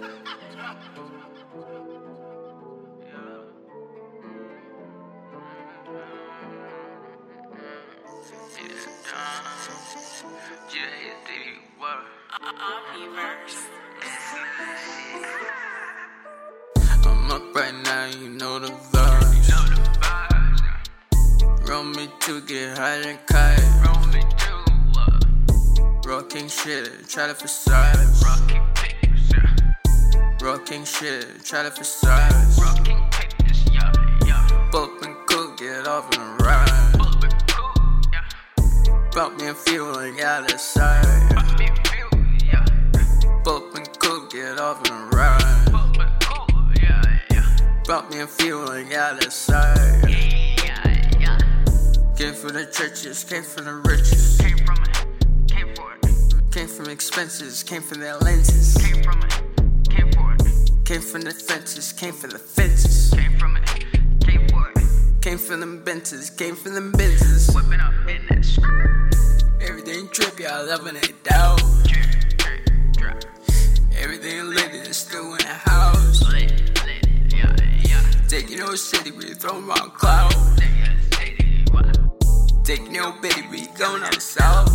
I'm up right now, you know the vibes. Roll me to get high and kite. Uh, Rocking shit, try to facade. Rocking shit, try to facade. Bump and cook, get off and ride. Bump me and feeling out of sight. Bump and cook, get off and ride. Bump me and feeling out of sight. Yeah, yeah. Came from the churches, came from the riches. Came from it, came for it. Came from expenses, came from their lenses. Came from the fences, came from the fences. Came from it, came for it. Came from them benches, came from them benches. Whipping up in that skirt. Everything trippy, I loving it down. Everything lit is still in the house. Taking no city, we throw around clouds. Taking no baby, we going on south.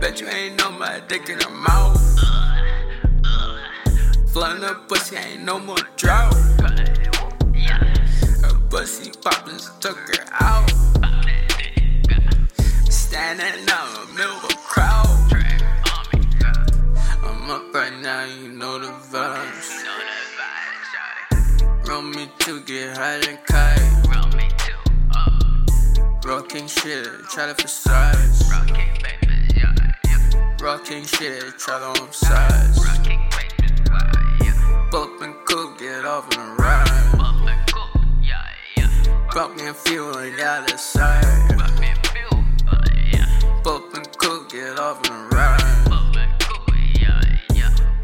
Bet you ain't know my dick in her mouth. Flooding her pussy, ain't no more drought. Her pussy poppin', took her out. Standing out the middle of a crowd. I'm up right now, you know the vibes. Roll me to get high and kite. Rocking shit, try to facade. Rocking shit, try to on sides. Off and ride. Bump me and feeling out of sight. Bump and cook, get off and ride.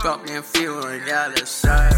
Bump me and feeling out of sight.